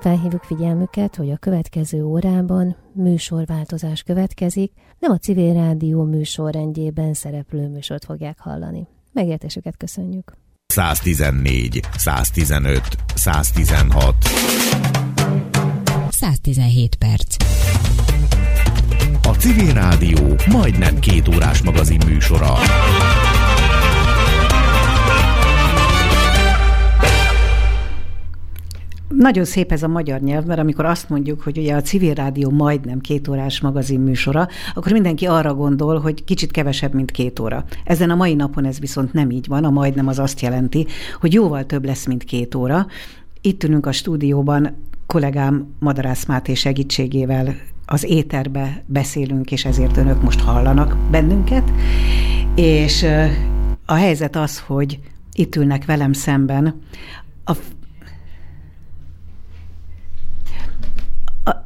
Felhívjuk figyelmüket, hogy a következő órában műsorváltozás következik, nem a civil rádió műsorrendjében szereplő műsort fogják hallani. Megértésüket köszönjük. 114, 115, 116 117 perc. A Civil Rádió majdnem két órás magazin műsora. Nagyon szép ez a magyar nyelv, mert amikor azt mondjuk, hogy ugye a civil rádió majdnem két órás magazin műsora, akkor mindenki arra gondol, hogy kicsit kevesebb, mint két óra. Ezen a mai napon ez viszont nem így van, a majdnem az azt jelenti, hogy jóval több lesz, mint két óra. Itt ülünk a stúdióban, kollégám Madarász Máté segítségével az éterbe beszélünk, és ezért önök most hallanak bennünket. És a helyzet az, hogy itt ülnek velem szemben a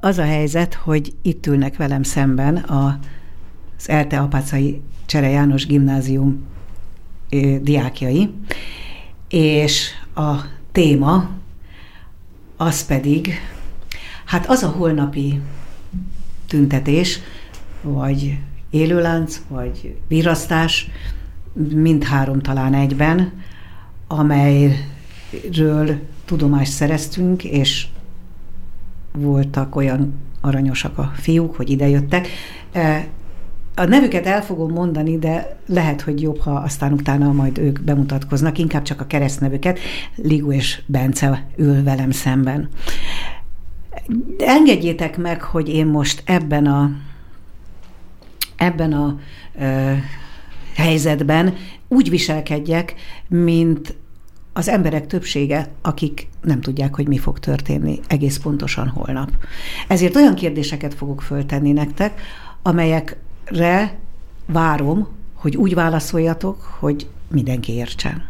az a helyzet, hogy itt ülnek velem szemben az Elte Apácai Csere János gimnázium diákjai, és a téma az pedig, hát az a holnapi tüntetés, vagy élőlánc, vagy virasztás, mindhárom talán egyben, amelyről tudomást szereztünk, és voltak olyan aranyosak a fiúk, hogy idejöttek. A nevüket el fogom mondani, de lehet, hogy jobb, ha aztán utána majd ők bemutatkoznak, inkább csak a keresztnevüket. Ligu és Bence ül velem szemben. Engedjétek meg, hogy én most ebben a ebben a ö, helyzetben úgy viselkedjek, mint az emberek többsége, akik nem tudják, hogy mi fog történni egész pontosan holnap. Ezért olyan kérdéseket fogok föltenni nektek, amelyekre várom, hogy úgy válaszoljatok, hogy mindenki értsen.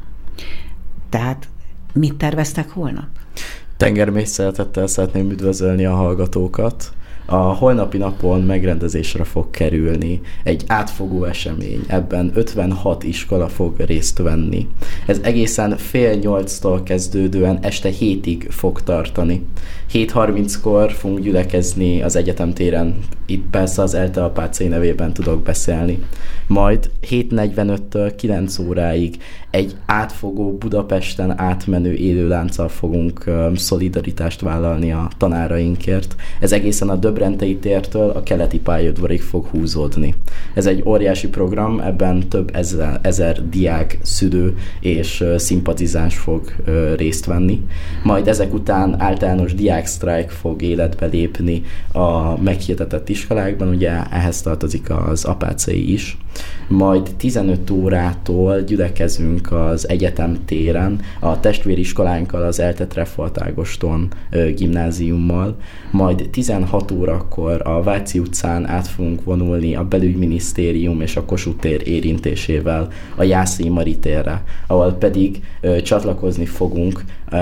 Tehát mit terveztek holnap? Tengermély szeretettel szeretném üdvözölni a hallgatókat a holnapi napon megrendezésre fog kerülni egy átfogó esemény. Ebben 56 iskola fog részt venni. Ez egészen fél nyolctól kezdődően este hétig fog tartani. 7.30-kor fogunk gyülekezni az egyetem téren. Itt persze az ELTE Apácai nevében tudok beszélni. Majd 7.45-től 9 óráig egy átfogó Budapesten átmenő élőlánccal fogunk szolidaritást vállalni a tanárainkért. Ez egészen a Döbrentei tértől a keleti pályaudvarig fog húzódni. Ez egy óriási program, ebben több ezer, ezer diák, szülő és szimpatizáns fog részt venni. Majd ezek után általános diáksztrájk fog életbe lépni a meghirdetett iskolákban, ugye ehhez tartozik az apácai is. Majd 15 órától gyülekezünk az egyetem téren a testvériskolánkkal, az Eltet Refolt Ágoston gimnáziummal, majd 16 órakor a Váci utcán át fogunk vonulni a belügyminisztérium és a Kossuth tér érintésével a Jászai Maritérre, ahol pedig ö, csatlakozni fogunk ö,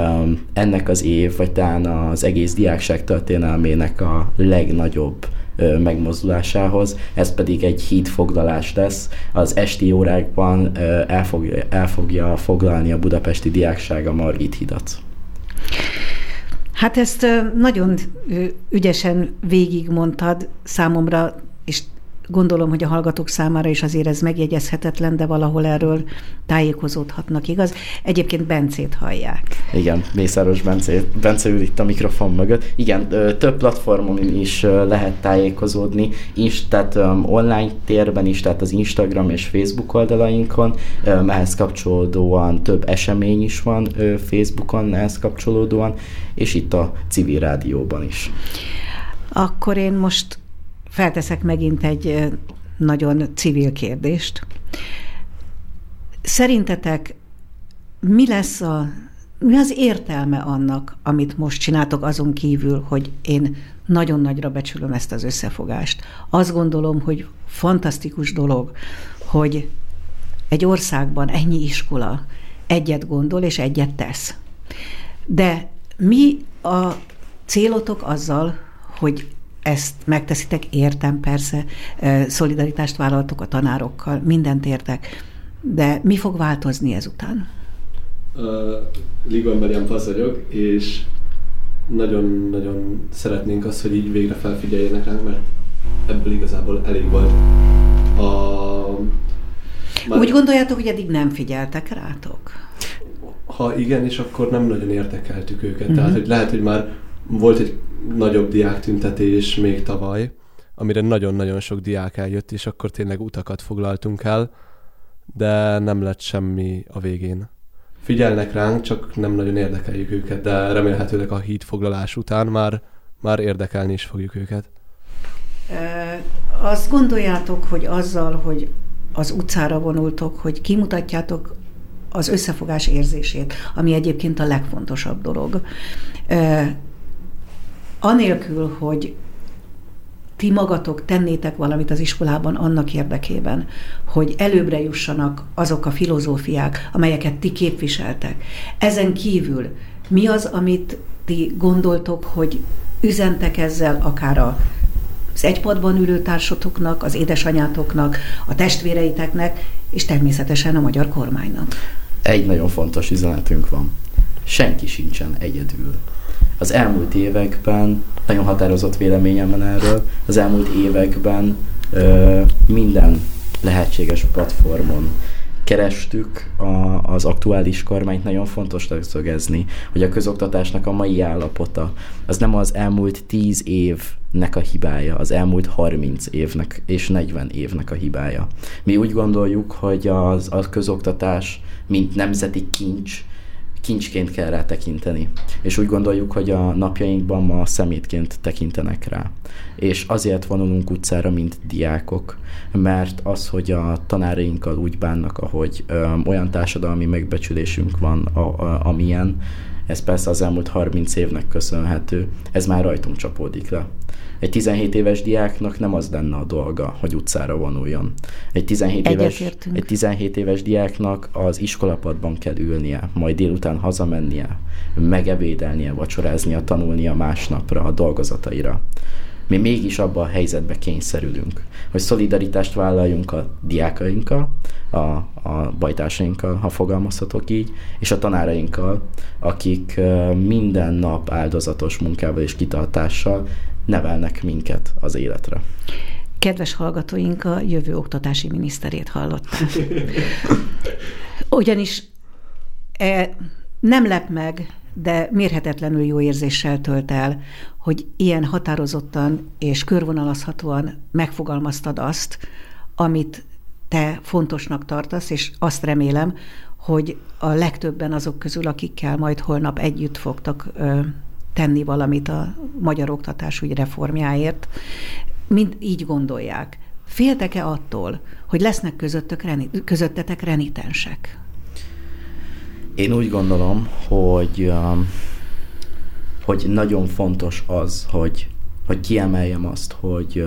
ennek az év, vagy talán az egész diákság történelmének a legnagyobb megmozdulásához, ez pedig egy hídfoglalás lesz. Az esti órákban el fogja, el fogja foglalni a budapesti diákság a Margit hidat. Hát ezt nagyon ügyesen végigmondtad számomra, és gondolom, hogy a hallgatók számára is azért ez megjegyezhetetlen, de valahol erről tájékozódhatnak, igaz? Egyébként Bencét hallják. Igen, Mészáros Bence, Bence ül itt a mikrofon mögött. Igen, több platformon is lehet tájékozódni, is, tehát online térben is, tehát az Instagram és Facebook oldalainkon, ehhez kapcsolódóan több esemény is van Facebookon ehhez kapcsolódóan, és itt a civil rádióban is. Akkor én most felteszek megint egy nagyon civil kérdést. Szerintetek mi lesz a mi az értelme annak, amit most csináltok azon kívül, hogy én nagyon nagyra becsülöm ezt az összefogást. Azt gondolom, hogy fantasztikus dolog, hogy egy országban ennyi iskola egyet gondol és egyet tesz. De mi a célotok azzal, hogy ezt megteszitek, értem persze, szolidaritást vállaltok a tanárokkal, mindent értek, de mi fog változni ezután? Ligon Merian Fasz vagyok, és nagyon-nagyon szeretnénk azt, hogy így végre felfigyeljenek ránk, mert ebből igazából elég volt. A... Már... Úgy gondoljátok, hogy eddig nem figyeltek rátok? Ha igen, és akkor nem nagyon értekeltük őket. Uh-huh. Tehát, hogy lehet, hogy már volt egy nagyobb diáktüntetés még tavaly, amire nagyon-nagyon sok diák eljött, és akkor tényleg utakat foglaltunk el, de nem lett semmi a végén. Figyelnek ránk, csak nem nagyon érdekeljük őket, de remélhetőleg a hídfoglalás után már, már érdekelni is fogjuk őket. Azt gondoljátok, hogy azzal, hogy az utcára vonultok, hogy kimutatjátok az összefogás érzését, ami egyébként a legfontosabb dolog. Anélkül, hogy ti magatok tennétek valamit az iskolában annak érdekében, hogy előbbre jussanak azok a filozófiák, amelyeket ti képviseltek. Ezen kívül mi az, amit ti gondoltok, hogy üzentek ezzel akár a az egypadban ülő társatoknak, az édesanyátoknak, a testvéreiteknek, és természetesen a magyar kormánynak. Egy nagyon fontos üzenetünk van. Senki sincsen egyedül. Az elmúlt években nagyon határozott véleményem van erről. Az elmúlt években ö, minden lehetséges platformon kerestük a, az aktuális kormányt, nagyon fontos szögezni, hogy a közoktatásnak a mai állapota az nem az elmúlt 10 évnek a hibája, az elmúlt 30 évnek és 40 évnek a hibája. Mi úgy gondoljuk, hogy az, a közoktatás, mint nemzeti kincs, kincsként kell rá tekinteni. És úgy gondoljuk, hogy a napjainkban ma szemétként tekintenek rá. És azért vonulunk utcára, mint diákok, mert az, hogy a tanárainkkal úgy bánnak, ahogy ö, olyan társadalmi megbecsülésünk van, a, a, amilyen, ez persze az elmúlt 30 évnek köszönhető, ez már rajtunk csapódik le. Egy 17 éves diáknak nem az lenne a dolga, hogy utcára vonuljon. Egy 17, éves, egy 17 éves diáknak az iskolapadban kell ülnie, majd délután hazamennie, megebédelnie, vacsoráznia, tanulnia másnapra a dolgozataira mi mégis abba a helyzetbe kényszerülünk, hogy szolidaritást vállaljunk a diákainkkal, a, a bajtársainkkal, ha fogalmazhatok így, és a tanárainkkal, akik minden nap áldozatos munkával és kitartással nevelnek minket az életre. Kedves hallgatóink, a jövő oktatási miniszterét hallották. Ugyanis e, nem lep meg, de mérhetetlenül jó érzéssel tölt el, hogy ilyen határozottan és körvonalazhatóan megfogalmaztad azt, amit te fontosnak tartasz, és azt remélem, hogy a legtöbben azok közül, akikkel majd holnap együtt fogtak ö, tenni valamit a magyar oktatás úgy reformjáért, mind így gondolják. Féltek-e attól, hogy lesznek közöttök, közöttetek renitensek? Én úgy gondolom, hogy, hogy nagyon fontos az, hogy, hogy kiemeljem azt, hogy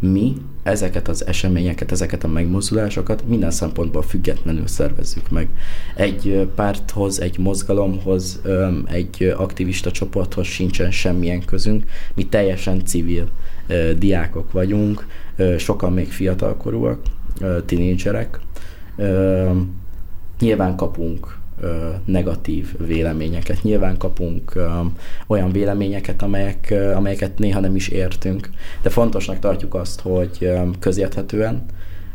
mi ezeket az eseményeket, ezeket a megmozdulásokat minden szempontból függetlenül szervezzük meg. Egy párthoz, egy mozgalomhoz, egy aktivista csoporthoz sincsen semmilyen közünk. Mi teljesen civil diákok vagyunk, sokan még fiatalkorúak, tinédzserek. Nyilván kapunk negatív véleményeket. Nyilván kapunk olyan véleményeket, amelyek, amelyeket néha nem is értünk, de fontosnak tartjuk azt, hogy közérthetően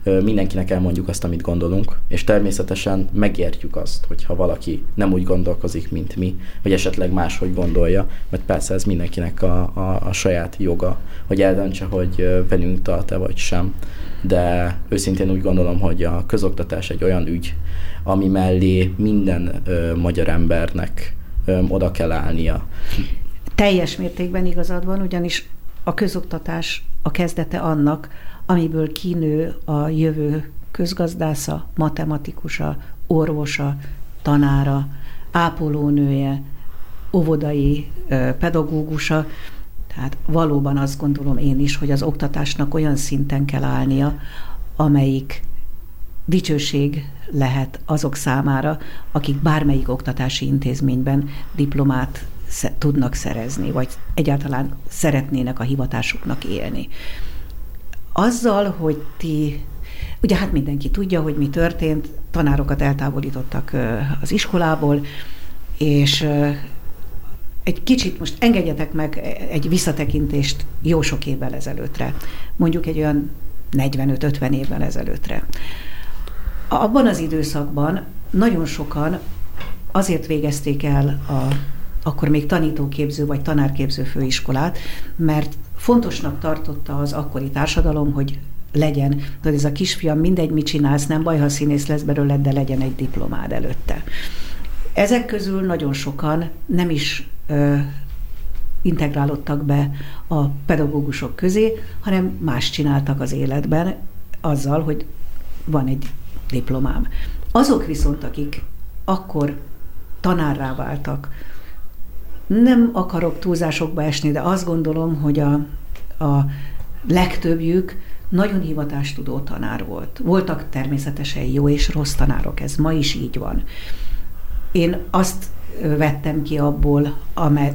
mindenkinek elmondjuk azt, amit gondolunk, és természetesen megértjük azt, hogyha valaki nem úgy gondolkozik, mint mi, vagy esetleg máshogy gondolja, mert persze ez mindenkinek a, a, a saját joga, hogy eldöntse, hogy velünk tart-e vagy sem. De őszintén úgy gondolom, hogy a közoktatás egy olyan ügy, ami mellé minden ö, magyar embernek ö, oda kell állnia. Teljes mértékben igazad van, ugyanis a közoktatás a kezdete annak, amiből kinő a jövő közgazdásza, matematikusa, orvosa, tanára, ápolónője, óvodai pedagógusa. Tehát valóban azt gondolom én is, hogy az oktatásnak olyan szinten kell állnia, amelyik dicsőség lehet azok számára, akik bármelyik oktatási intézményben diplomát tudnak szerezni, vagy egyáltalán szeretnének a hivatásuknak élni. Azzal, hogy ti, ugye hát mindenki tudja, hogy mi történt, tanárokat eltávolítottak az iskolából, és egy kicsit most engedjetek meg egy visszatekintést jó sok évvel ezelőttre, mondjuk egy olyan 45-50 évvel ezelőttre. Abban az időszakban nagyon sokan azért végezték el a akkor még tanítóképző vagy tanárképző főiskolát, mert fontosnak tartotta az akkori társadalom, hogy legyen, tudod, ez a kisfiam, mindegy, mit csinálsz, nem baj, ha színész lesz belőle, de legyen egy diplomád előtte. Ezek közül nagyon sokan nem is ö, integrálódtak be a pedagógusok közé, hanem más csináltak az életben azzal, hogy van egy diplomám. Azok viszont, akik akkor tanárrá váltak, nem akarok túlzásokba esni, de azt gondolom, hogy a, a legtöbbjük nagyon hivatástudó tanár volt. Voltak természetesen jó és rossz tanárok, ez ma is így van. Én azt vettem ki abból,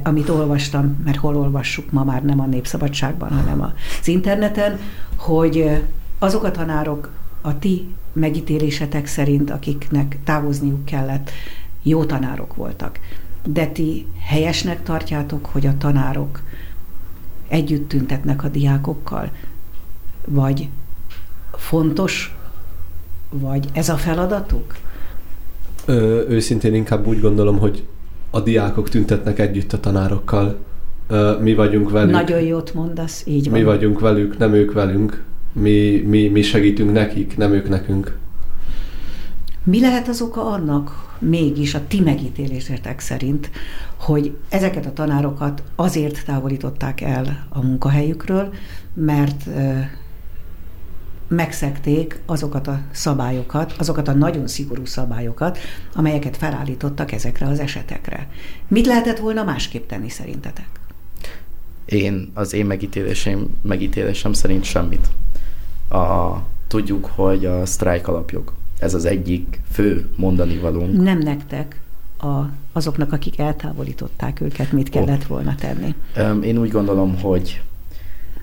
amit olvastam, mert hol olvassuk ma már nem a Népszabadságban, hanem az interneten, hogy azok a tanárok a ti megítélésetek szerint, akiknek távozniuk kellett, jó tanárok voltak. De ti helyesnek tartjátok, hogy a tanárok együtt tüntetnek a diákokkal? Vagy fontos, vagy ez a feladatuk? Ö, őszintén inkább úgy gondolom, hogy a diákok tüntetnek együtt a tanárokkal. Ö, mi vagyunk velük. Nagyon jót mondasz, így van. Mi vagyunk velük, nem ők velünk. Mi, mi, mi segítünk nekik, nem ők nekünk. Mi lehet az oka annak, mégis a ti megítélésetek szerint, hogy ezeket a tanárokat azért távolították el a munkahelyükről, mert megszekték azokat a szabályokat, azokat a nagyon szigorú szabályokat, amelyeket felállítottak ezekre az esetekre. Mit lehetett volna másképp tenni szerintetek? Én, az én megítélésem, megítélésem szerint semmit. A, tudjuk, hogy a sztrájk alapjog. Ez az egyik fő mondani valónk. Nem nektek, a, azoknak, akik eltávolították őket, mit kellett volna tenni? Én úgy gondolom, hogy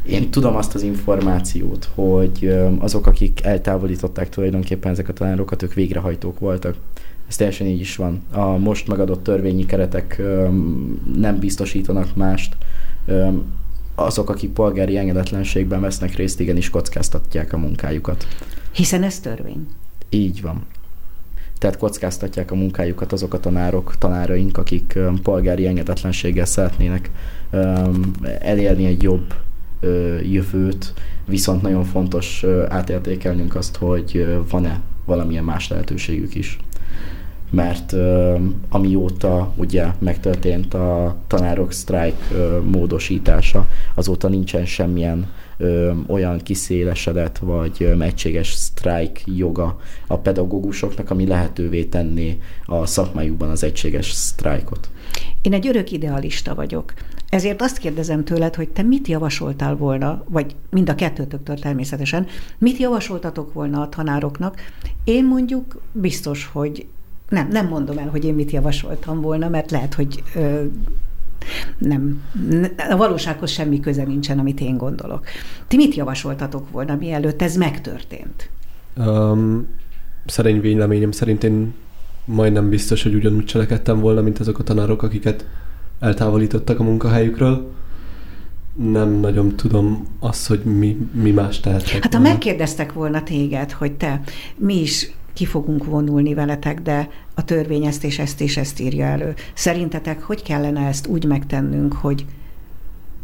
én tudom azt az információt, hogy azok, akik eltávolították tulajdonképpen ezek a tanárokat, ők végrehajtók voltak. Ez teljesen így is van. A most megadott törvényi keretek nem biztosítanak mást. Azok, akik polgári engedetlenségben vesznek részt, igenis kockáztatják a munkájukat. Hiszen ez törvény. Így van. Tehát kockáztatják a munkájukat azok a tanárok, tanáraink, akik polgári engedetlenséggel szeretnének elérni egy jobb jövőt, viszont nagyon fontos átértékelnünk azt, hogy van-e valamilyen más lehetőségük is. Mert amióta ugye megtörtént a tanárok sztrájk módosítása, azóta nincsen semmilyen ö, olyan kiszélesedett vagy ö, egységes sztrájk joga a pedagógusoknak, ami lehetővé tenné a szakmájukban az egységes sztrájkot. Én egy örök idealista vagyok. Ezért azt kérdezem tőled, hogy te mit javasoltál volna, vagy mind a kettőtöktől természetesen, mit javasoltatok volna a tanároknak? Én mondjuk biztos, hogy nem, nem mondom el, hogy én mit javasoltam volna, mert lehet, hogy ö, nem, a valósághoz semmi köze nincsen, amit én gondolok. Ti mit javasoltatok volna, mielőtt ez megtörtént? Um, szerény véleményem szerint én majdnem biztos, hogy ugyanúgy cselekedtem volna, mint azok a tanárok, akiket eltávolítottak a munkahelyükről. Nem nagyon tudom azt, hogy mi, mi más tehettek. Hát ha megkérdeztek volna téged, hogy te mi is ki fogunk vonulni veletek, de a törvény ezt és ezt és ezt írja elő. Szerintetek hogy kellene ezt úgy megtennünk, hogy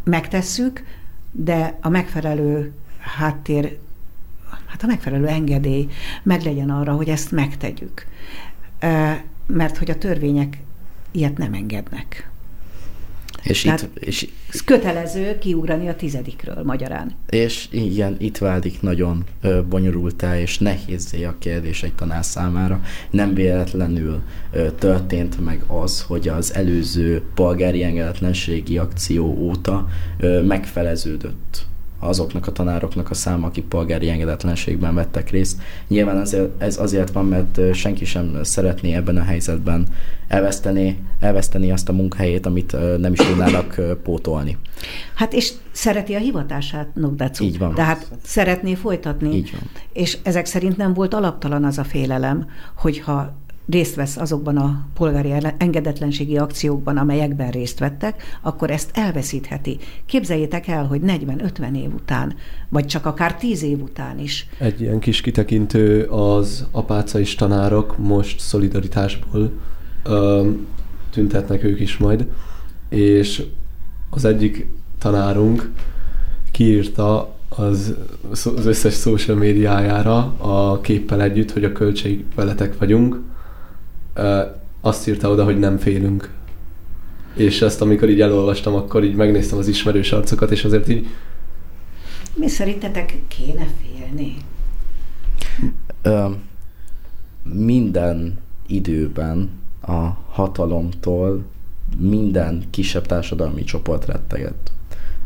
megtesszük, de a megfelelő háttér, hát a megfelelő engedély meglegyen arra, hogy ezt megtegyük. Mert hogy a törvények ilyet nem engednek. És Tehát itt, és, ez kötelező kiugrani a tizedikről magyarán. És igen, itt válik nagyon ö, bonyolultá és nehézé a kérdés egy tanár számára. Nem véletlenül ö, történt meg az, hogy az előző polgári engedetlenségi akció óta ö, megfeleződött azoknak a tanároknak a száma, akik polgári engedetlenségben vettek részt. Nyilván azért, ez azért van, mert senki sem szeretné ebben a helyzetben elveszteni, elveszteni azt a munkahelyét, amit nem is tudnának pótolni. Hát és szereti a hivatását Nogdacu. Így van. Tehát szeretné folytatni. Így van. És ezek szerint nem volt alaptalan az a félelem, hogyha részt vesz azokban a polgári engedetlenségi akciókban, amelyekben részt vettek, akkor ezt elveszítheti. Képzeljétek el, hogy 40-50 év után, vagy csak akár 10 év után is. Egy ilyen kis kitekintő az apácai tanárok most szolidaritásból ö, tüntetnek ők is majd, és az egyik tanárunk kiírta az, az összes social médiájára a képpel együtt, hogy a költség veletek vagyunk, azt írta oda, hogy nem félünk. És ezt amikor így elolvastam, akkor így megnéztem az ismerős arcokat, és azért így... Mi szerintetek kéne félni? Ö, minden időben a hatalomtól minden kisebb társadalmi csoport retteget.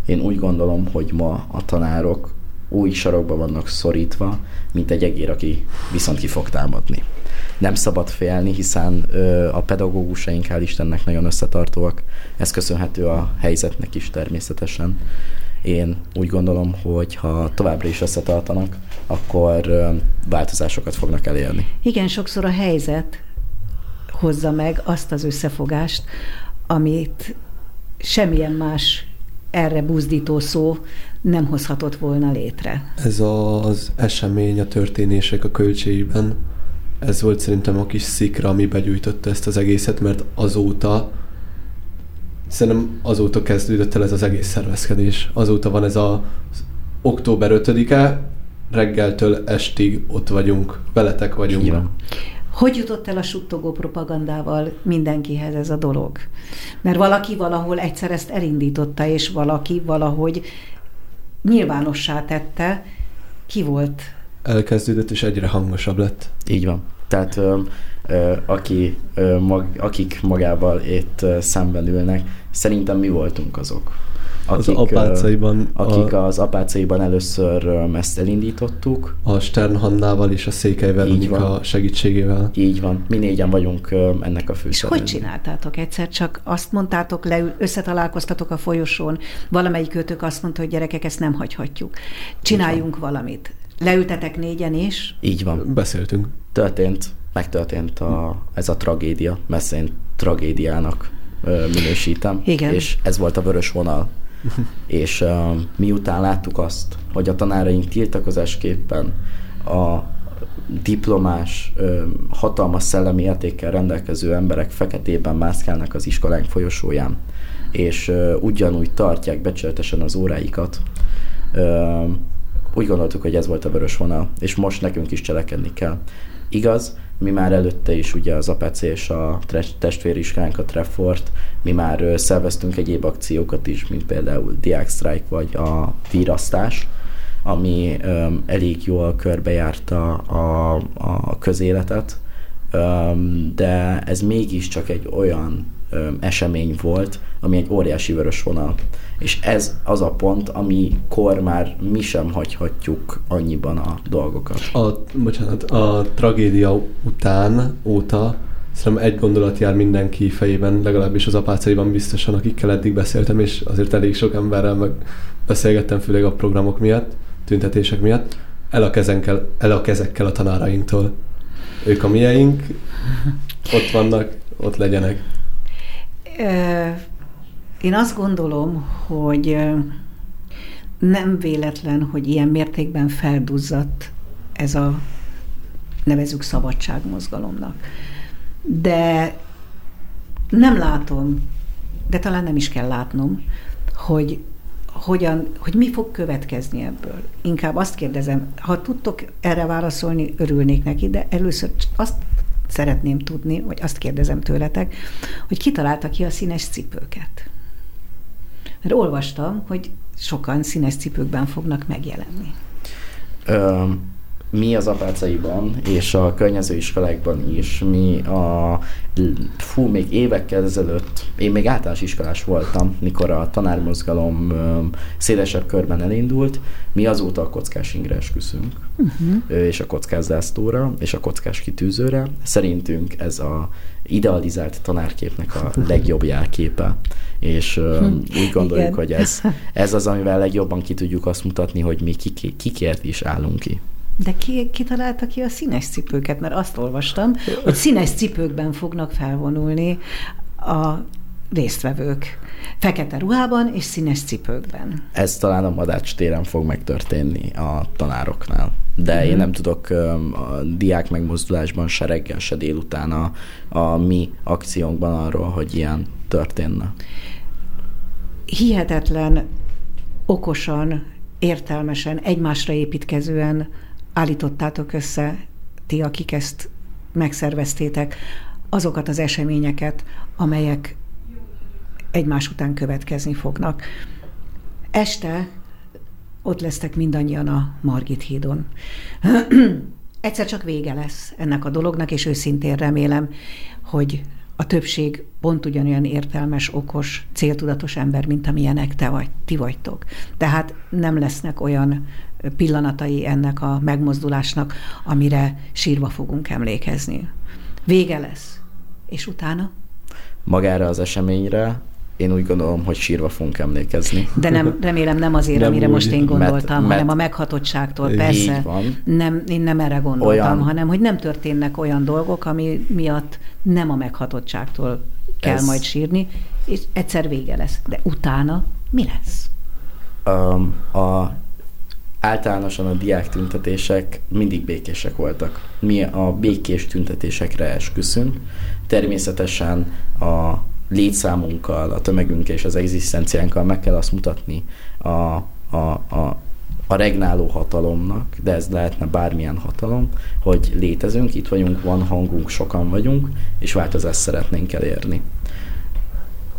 Én úgy gondolom, hogy ma a tanárok új sarokba vannak szorítva, mint egy egér, aki viszont ki fog támadni. Nem szabad félni, hiszen a pedagógusaink hál' Istennek nagyon összetartóak. Ez köszönhető a helyzetnek is természetesen. Én úgy gondolom, hogy ha továbbra is összetartanak, akkor változásokat fognak elérni. Igen, sokszor a helyzet hozza meg azt az összefogást, amit semmilyen más erre buzdító szó nem hozhatott volna létre. Ez az esemény, a történések a költségben, ez volt szerintem a kis szikra, ami begyújtotta ezt az egészet, mert azóta szerintem azóta kezdődött el ez az egész szervezkedés. Azóta van ez a október 5-e, reggeltől estig ott vagyunk, veletek vagyunk. Igen. Hogy jutott el a suttogó propagandával mindenkihez ez a dolog? Mert valaki valahol egyszer ezt elindította, és valaki valahogy nyilvánossá tette, ki volt. Elkezdődött, és egyre hangosabb lett. Így van. Tehát ö, ö, aki, ö, mag, akik magával itt ö, szemben ülnek, szerintem mi voltunk azok akik, az apácaiban. Akik a, az apácaiban először ezt elindítottuk. A Stern Hannával és a Székely Veronika segítségével. Így van. Mi négyen vagyunk ennek a fő És hogy csináltátok egyszer? Csak azt mondtátok, leül, összetalálkoztatok a folyosón, valamelyik őtök azt mondta, hogy gyerekek, ezt nem hagyhatjuk. Csináljunk valamit. Leültetek négyen is? Így van. Beszéltünk. Történt, megtörtént a, ez a tragédia, mert én tragédiának minősítem. Igen. És ez volt a vörös vonal és uh, miután láttuk azt, hogy a tanáraink tiltakozásképpen a diplomás, uh, hatalmas szellemi értékkel rendelkező emberek feketében mászkálnak az iskolánk folyosóján, és uh, ugyanúgy tartják becsületesen az óráikat, úgy gondoltuk, hogy ez volt a vörös vonal, és most nekünk is cselekedni kell. Igaz, mi már előtte is ugye az APC és a testvériskolánk, a Treffort, mi már szerveztünk egyéb akciókat is, mint például Diák Strike vagy a Virasztás, ami um, elég jól körbejárta a, a közéletet, um, de ez mégiscsak egy olyan esemény volt, ami egy óriási vörös vonal. És ez az a pont, amikor már mi sem hagyhatjuk annyiban a dolgokat. A, bocsánat, a tragédia után, óta szerintem egy gondolat jár mindenki fejében, legalábbis az apácaiban biztosan, akikkel eddig beszéltem, és azért elég sok emberrel meg beszélgettem, főleg a programok miatt, tüntetések miatt, el a, kezenkkel, el a kezekkel a tanárainktól. Ők a mieink, ott vannak, ott legyenek. Én azt gondolom, hogy nem véletlen, hogy ilyen mértékben felduzzadt ez a nevezük szabadságmozgalomnak. De nem látom, de talán nem is kell látnom, hogy hogyan, hogy mi fog következni ebből. Inkább azt kérdezem, ha tudtok erre válaszolni, örülnék neki, de először azt szeretném tudni, vagy azt kérdezem tőletek, hogy ki találta ki a színes cipőket. Mert olvastam, hogy sokan színes cipőkben fognak megjelenni. Um mi az apácaiban és a környező iskolákban is, mi a, fú, még évekkel ezelőtt, én még általános iskolás voltam, mikor a tanármozgalom szélesebb körben elindult, mi azóta a kockás ingre esküszünk, uh-huh. és a kockás zászlóra, és a kockás kitűzőre. Szerintünk ez a idealizált tanárképnek a legjobb jelképe, és uh, úgy gondoljuk, Igen. hogy ez, ez az, amivel legjobban ki tudjuk azt mutatni, hogy mi kikért is állunk ki. De ki, ki találta ki a színes cipőket? Mert azt olvastam, hogy színes cipőkben fognak felvonulni a résztvevők. Fekete ruhában és színes cipőkben. Ez talán a Madács téren fog megtörténni a tanároknál. De uh-huh. én nem tudok a diák megmozdulásban se reggel, se délután a, a mi akciónkban arról, hogy ilyen történne. Hihetetlen okosan, értelmesen, egymásra építkezően állítottátok össze, ti, akik ezt megszerveztétek, azokat az eseményeket, amelyek egymás után következni fognak. Este ott lesztek mindannyian a Margit hídon. Egyszer csak vége lesz ennek a dolognak, és őszintén remélem, hogy a többség pont ugyanolyan értelmes, okos, céltudatos ember, mint amilyenek te vagy, ti vagytok. Tehát nem lesznek olyan pillanatai ennek a megmozdulásnak, amire sírva fogunk emlékezni. Vége lesz. És utána? Magára az eseményre én úgy gondolom, hogy sírva fogunk emlékezni. De nem, remélem nem azért, nem amire úgy, most én gondoltam, mert, hanem a meghatottságtól, persze. Van. Nem, én nem erre gondoltam, olyan, hanem hogy nem történnek olyan dolgok, ami miatt nem a meghatottságtól kell ez, majd sírni, és egyszer vége lesz. De utána mi lesz? Um, a, általánosan a diák tüntetések mindig békések voltak. Mi a békés tüntetésekre esküszünk. Természetesen a létszámunkkal, a tömegünkkel és az egzisztenciánkkal meg kell azt mutatni a, a, a, a regnáló hatalomnak, de ez lehetne bármilyen hatalom, hogy létezünk, itt vagyunk, van hangunk, sokan vagyunk, és változást szeretnénk elérni.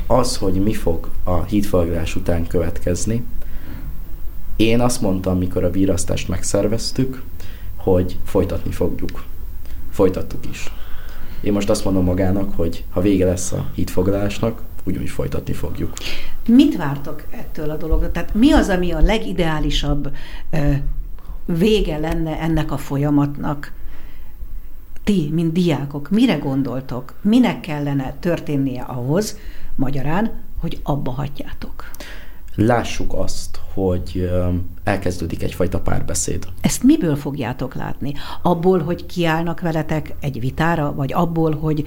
Az, hogy mi fog a hídfalgrás után következni, én azt mondtam, mikor a vírasztást megszerveztük, hogy folytatni fogjuk. Folytattuk is. Én most azt mondom magának, hogy ha vége lesz a hitfoglalásnak, ugyanúgy folytatni fogjuk. Mit vártok ettől a dologtól? Tehát mi az, ami a legideálisabb ö, vége lenne ennek a folyamatnak? Ti, mint diákok, mire gondoltok? Minek kellene történnie ahhoz, magyarán, hogy abba hagyjátok? Lássuk azt, hogy elkezdődik egyfajta párbeszéd. Ezt miből fogjátok látni? Abból, hogy kiállnak veletek egy vitára, vagy abból, hogy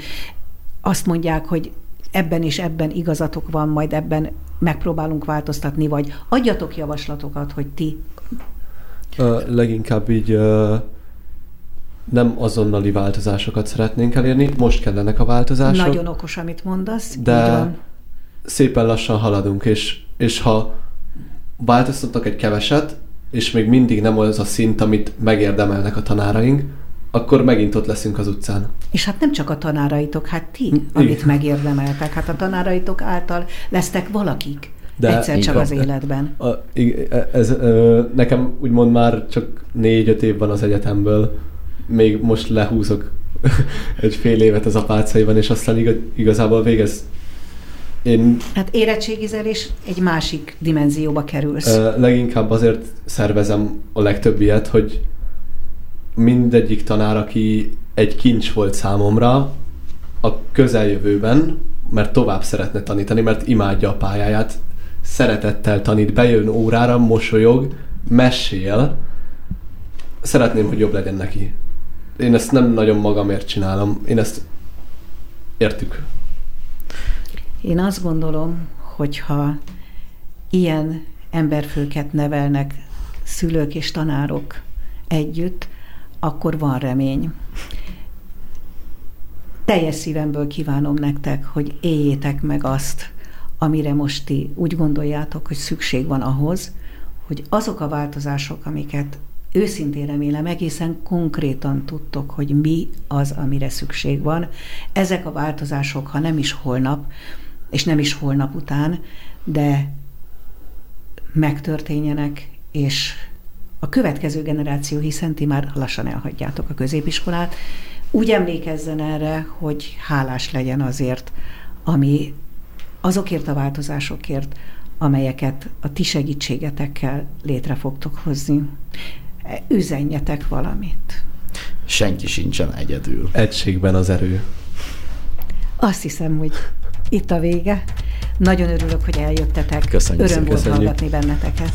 azt mondják, hogy ebben és ebben igazatok van, majd ebben megpróbálunk változtatni, vagy adjatok javaslatokat, hogy ti... Uh, leginkább így uh, nem azonnali változásokat szeretnénk elérni, most kellenek a változások. Nagyon okos, amit mondasz. De szépen lassan haladunk, és, és ha változtattak egy keveset, és még mindig nem az a szint, amit megérdemelnek a tanáraink, akkor megint ott leszünk az utcán. És hát nem csak a tanáraitok, hát ti, amit Igen. megérdemeltek. Hát a tanáraitok által lesztek valakik. De egyszer csak az életben. A, ez, ö, nekem úgymond már csak négy-öt év van az egyetemből, még most lehúzok egy fél évet az apácaiban, és aztán igaz, igazából végez én... Hát érettségizel és egy másik dimenzióba kerülsz. Leginkább azért szervezem a legtöbb ilyet, hogy mindegyik tanár, aki egy kincs volt számomra a közeljövőben, mert tovább szeretne tanítani, mert imádja a pályáját, szeretettel tanít, bejön órára, mosolyog, mesél, szeretném, hogy jobb legyen neki. Én ezt nem nagyon magamért csinálom, én ezt értük. Én azt gondolom, hogyha ilyen emberfőket nevelnek szülők és tanárok együtt, akkor van remény. Teljes szívemből kívánom nektek, hogy éljétek meg azt, amire most ti úgy gondoljátok, hogy szükség van ahhoz, hogy azok a változások, amiket őszintén remélem, egészen konkrétan tudtok, hogy mi az, amire szükség van. Ezek a változások, ha nem is holnap, és nem is holnap után, de megtörténjenek, és a következő generáció, hiszen ti már lassan elhagyjátok a középiskolát, úgy emlékezzen erre, hogy hálás legyen azért, ami azokért a változásokért, amelyeket a ti segítségetekkel létre fogtok hozni. Üzenjetek valamit. Senki sincsen egyedül. Egységben az erő. Azt hiszem, hogy itt a vége. Nagyon örülök, hogy eljöttetek. Köszönjük. Öröm volt hallgatni benneteket.